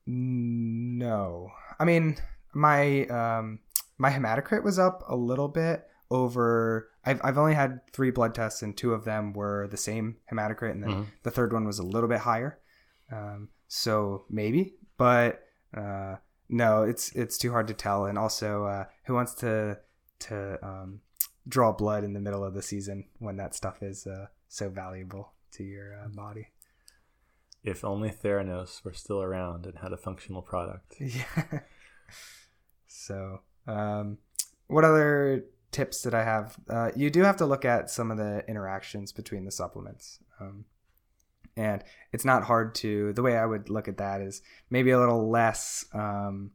no. I mean, my um, my hematocrit was up a little bit over. I've I've only had three blood tests, and two of them were the same hematocrit, and then mm-hmm. the third one was a little bit higher. Um, so maybe, but uh, no, it's it's too hard to tell. And also, uh, who wants to to um, draw blood in the middle of the season when that stuff is uh, so valuable to your uh, body.
If only Theranos were still around and had a functional product.
Yeah. so, um, what other tips did I have? Uh, you do have to look at some of the interactions between the supplements. Um, and it's not hard to, the way I would look at that is maybe a little less, um,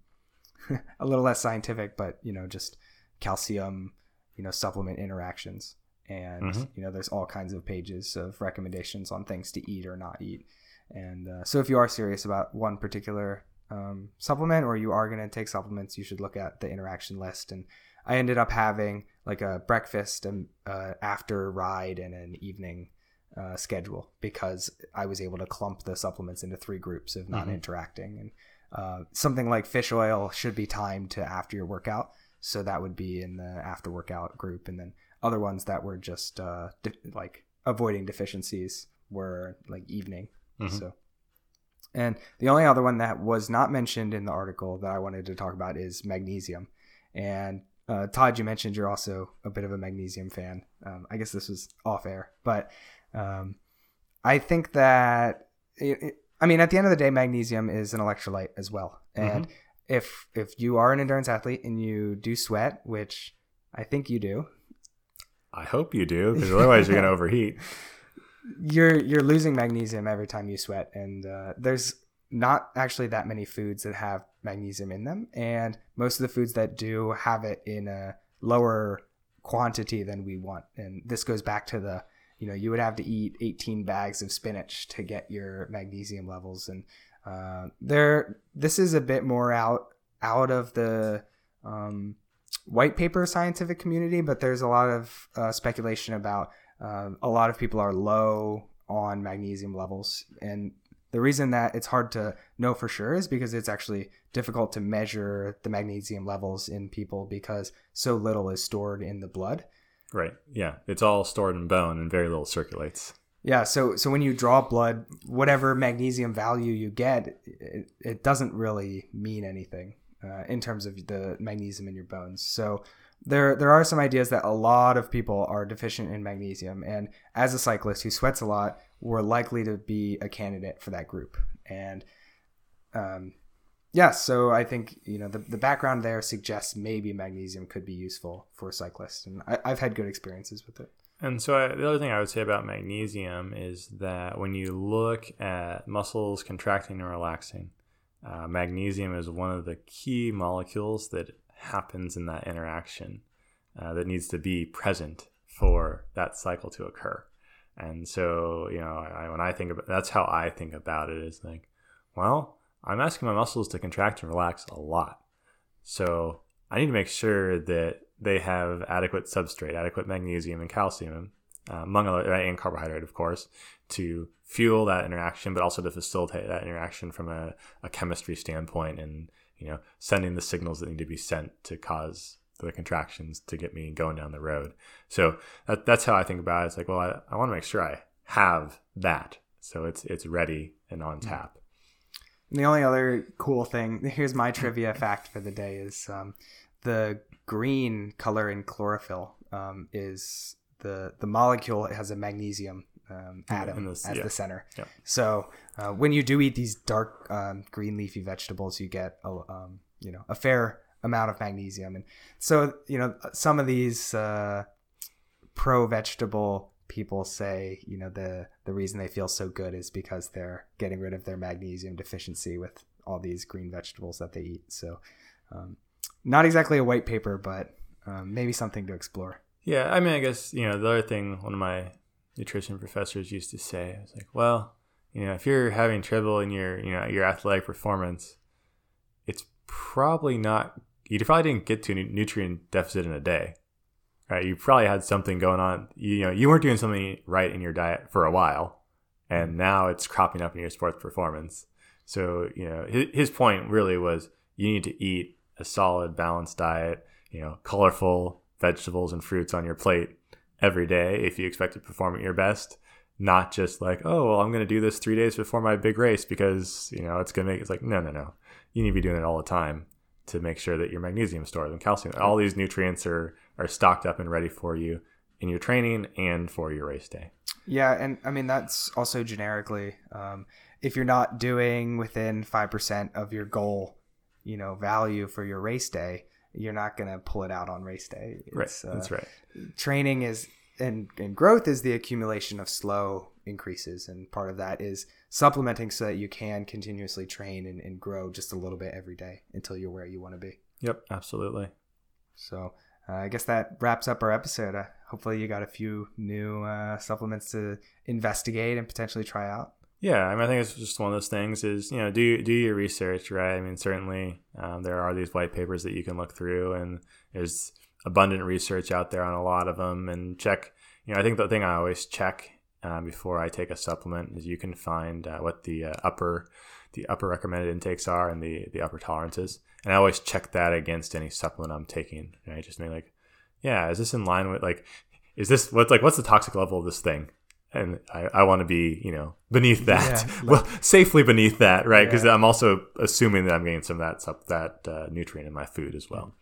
a little less scientific, but, you know, just calcium, you know, supplement interactions. And, mm-hmm. you know, there's all kinds of pages of recommendations on things to eat or not eat. And uh, so if you are serious about one particular um, supplement or you are going to take supplements, you should look at the interaction list. And I ended up having like a breakfast and uh, after ride and an evening uh, schedule because I was able to clump the supplements into three groups of non interacting. Mm-hmm. And uh, something like fish oil should be timed to after your workout. So that would be in the after workout group. And then other ones that were just uh, de- like avoiding deficiencies were like evening. Mm-hmm. So and the only other one that was not mentioned in the article that I wanted to talk about is magnesium. And uh, Todd, you mentioned you're also a bit of a magnesium fan. Um, I guess this was off air, but um, I think that it, it, I mean, at the end of the day, magnesium is an electrolyte as well. And mm-hmm. If if you are an endurance athlete and you do sweat, which I think you do,
I hope you do, because otherwise you're going to overheat
you're you're losing magnesium every time you sweat, and uh, there's not actually that many foods that have magnesium in them, and most of the foods that do have it in a lower quantity than we want. And this goes back to the you know you would have to eat 18 bags of spinach to get your magnesium levels, and uh, there this is a bit more out out of the um, white paper scientific community, but there's a lot of uh, speculation about uh, a lot of people are low on magnesium levels. And the reason that it's hard to know for sure is because it's actually difficult to measure the magnesium levels in people because so little is stored in the blood.
Right. Yeah. It's all stored in bone and very little circulates.
Yeah. So so when you draw blood, whatever magnesium value you get, it, it doesn't really mean anything uh, in terms of the magnesium in your bones. So there there are some ideas that a lot of people are deficient in magnesium and as a cyclist who sweats a lot we're likely to be a candidate for that group and um, yeah so i think you know the, the background there suggests maybe magnesium could be useful for cyclists and I, have had good experiences with it
and so I, the other thing i would say about magnesium is that when you look at muscles contracting and relaxing uh, magnesium is one of the key molecules that happens in that interaction uh, that needs to be present for that cycle to occur. And so, you know, I, when I think about that's how I think about it is like, well, I'm asking my muscles to contract and relax a lot. So I need to make sure that they have adequate substrate, adequate magnesium and calcium, uh, among other, and carbohydrate, of course, to fuel that interaction, but also to facilitate that interaction from a, a chemistry standpoint and you know, sending the signals that need to be sent to cause the contractions to get me going down the road. So that, that's how I think about it. It's like, well, I, I want to make sure I have that. So it's, it's ready and on mm-hmm. tap.
And the only other cool thing, here's my trivia fact for the day is um, the green color in chlorophyll um, is the, the molecule has a magnesium um, atom as yeah. the center. Yeah. So uh, when you do eat these dark um, green leafy vegetables, you get a um, you know a fair amount of magnesium, and so you know some of these uh, pro vegetable people say you know the the reason they feel so good is because they're getting rid of their magnesium deficiency with all these green vegetables that they eat. So um, not exactly a white paper, but um, maybe something to explore.
Yeah, I mean, I guess you know the other thing. One of my nutrition professors used to say. Was like, well, you know, if you're having trouble in your, you know, your athletic performance, it's probably not. You probably didn't get to a nutrient deficit in a day, right? You probably had something going on. You know, you weren't doing something right in your diet for a while, and now it's cropping up in your sports performance. So, you know, his, his point really was you need to eat a solid, balanced diet. You know, colorful vegetables and fruits on your plate every day if you expect to perform at your best not just like oh well i'm going to do this three days before my big race because you know it's going to make it's like no no no you need to be doing it all the time to make sure that your magnesium stores and calcium, all these nutrients are are stocked up and ready for you in your training and for your race day.
Yeah, and I mean that's also generically, um, if you're not doing within five percent of your goal, you know, value for your race day, you're not gonna pull it out on race day.
It's, right, that's uh, right.
Training is and and growth is the accumulation of slow increases, and part of that is supplementing so that you can continuously train and, and grow just a little bit every day until you're where you want to be.
Yep, absolutely.
So uh, I guess that wraps up our episode. Uh, hopefully, you got a few new uh, supplements to investigate and potentially try out.
Yeah, I mean, I think it's just one of those things. Is you know, do do your research, right? I mean, certainly um, there are these white papers that you can look through, and there's abundant research out there on a lot of them. And check, you know, I think the thing I always check uh, before I take a supplement is you can find uh, what the uh, upper the upper recommended intakes are and the the upper tolerances and I always check that against any supplement I'm taking. Right, just make like, yeah, is this in line with like, is this what's like what's the toxic level of this thing? And I, I want to be, you know, beneath that, yeah, well, safely beneath that, right? Because yeah. I'm also assuming that I'm getting some of that that uh, nutrient in my food as well.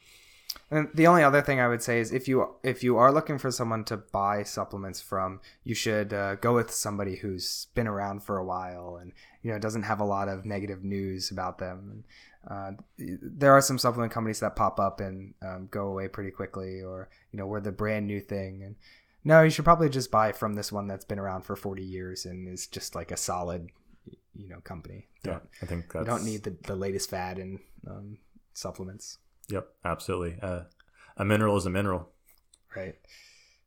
And the only other thing I would say is if you if you are looking for someone to buy supplements from, you should uh, go with somebody who's been around for a while and you know doesn't have a lot of negative news about them. Uh, there are some supplement companies that pop up and um, go away pretty quickly, or you know, we're the brand new thing. And no, you should probably just buy from this one that's been around for 40 years and is just like a solid, you know, company.
Don't, yeah, I think
that's... you don't need the, the latest fad in um, supplements.
Yep, absolutely. Uh, a mineral is a mineral.
Right.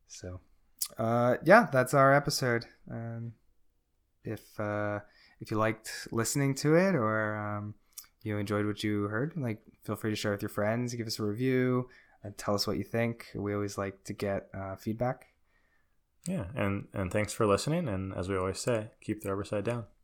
So, uh, yeah, that's our episode. Um, if uh, if you liked listening to it or um, you enjoyed what you heard, like feel free to share with your friends, give us a review, and tell us what you think. We always like to get uh, feedback.
Yeah, and and thanks for listening. And as we always say, keep the rubber side down.